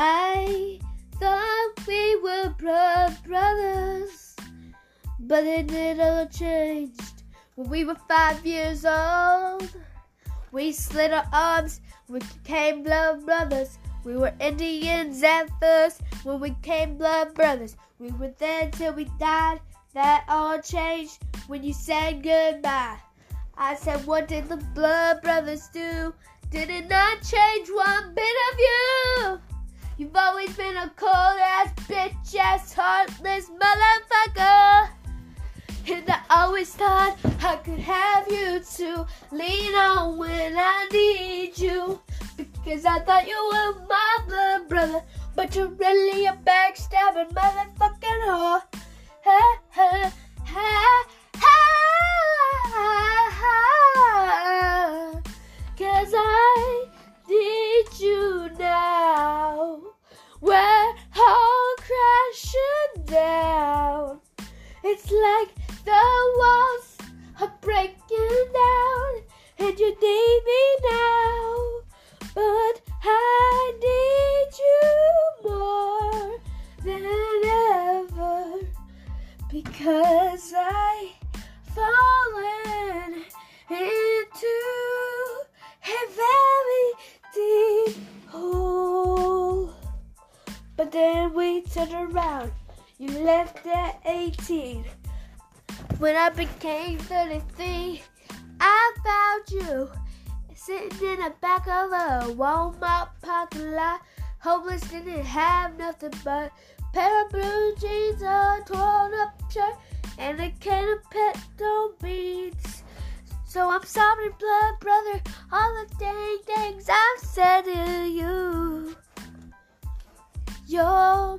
I thought we were bro- brothers, but it all changed when we were five years old. We slid our arms, we became blood brothers. We were Indians at first, when we became blood brothers. We were there till we died. That all changed when you said goodbye. I said, What did the blood brothers do? Did it not change one bit? You've always been a cold ass, bitch ass, heartless motherfucker. And I always thought I could have you to lean on when I need you. Because I thought you were my blood brother, but you're really a backstabbing motherfucking whore. Ha, ha, down. It's like the walls are breaking down, and you need me now. But I need you more than ever because I fallen into a very deep hole. But then we turned around. You left at 18. When I became 33, I found you sitting in the back of a Walmart parking lot. Homeless, didn't have nothing but pair of blue jeans, a torn up shirt, and a can of petrol beans. So I'm sorry, blood brother, all the dang things I've said to you. You're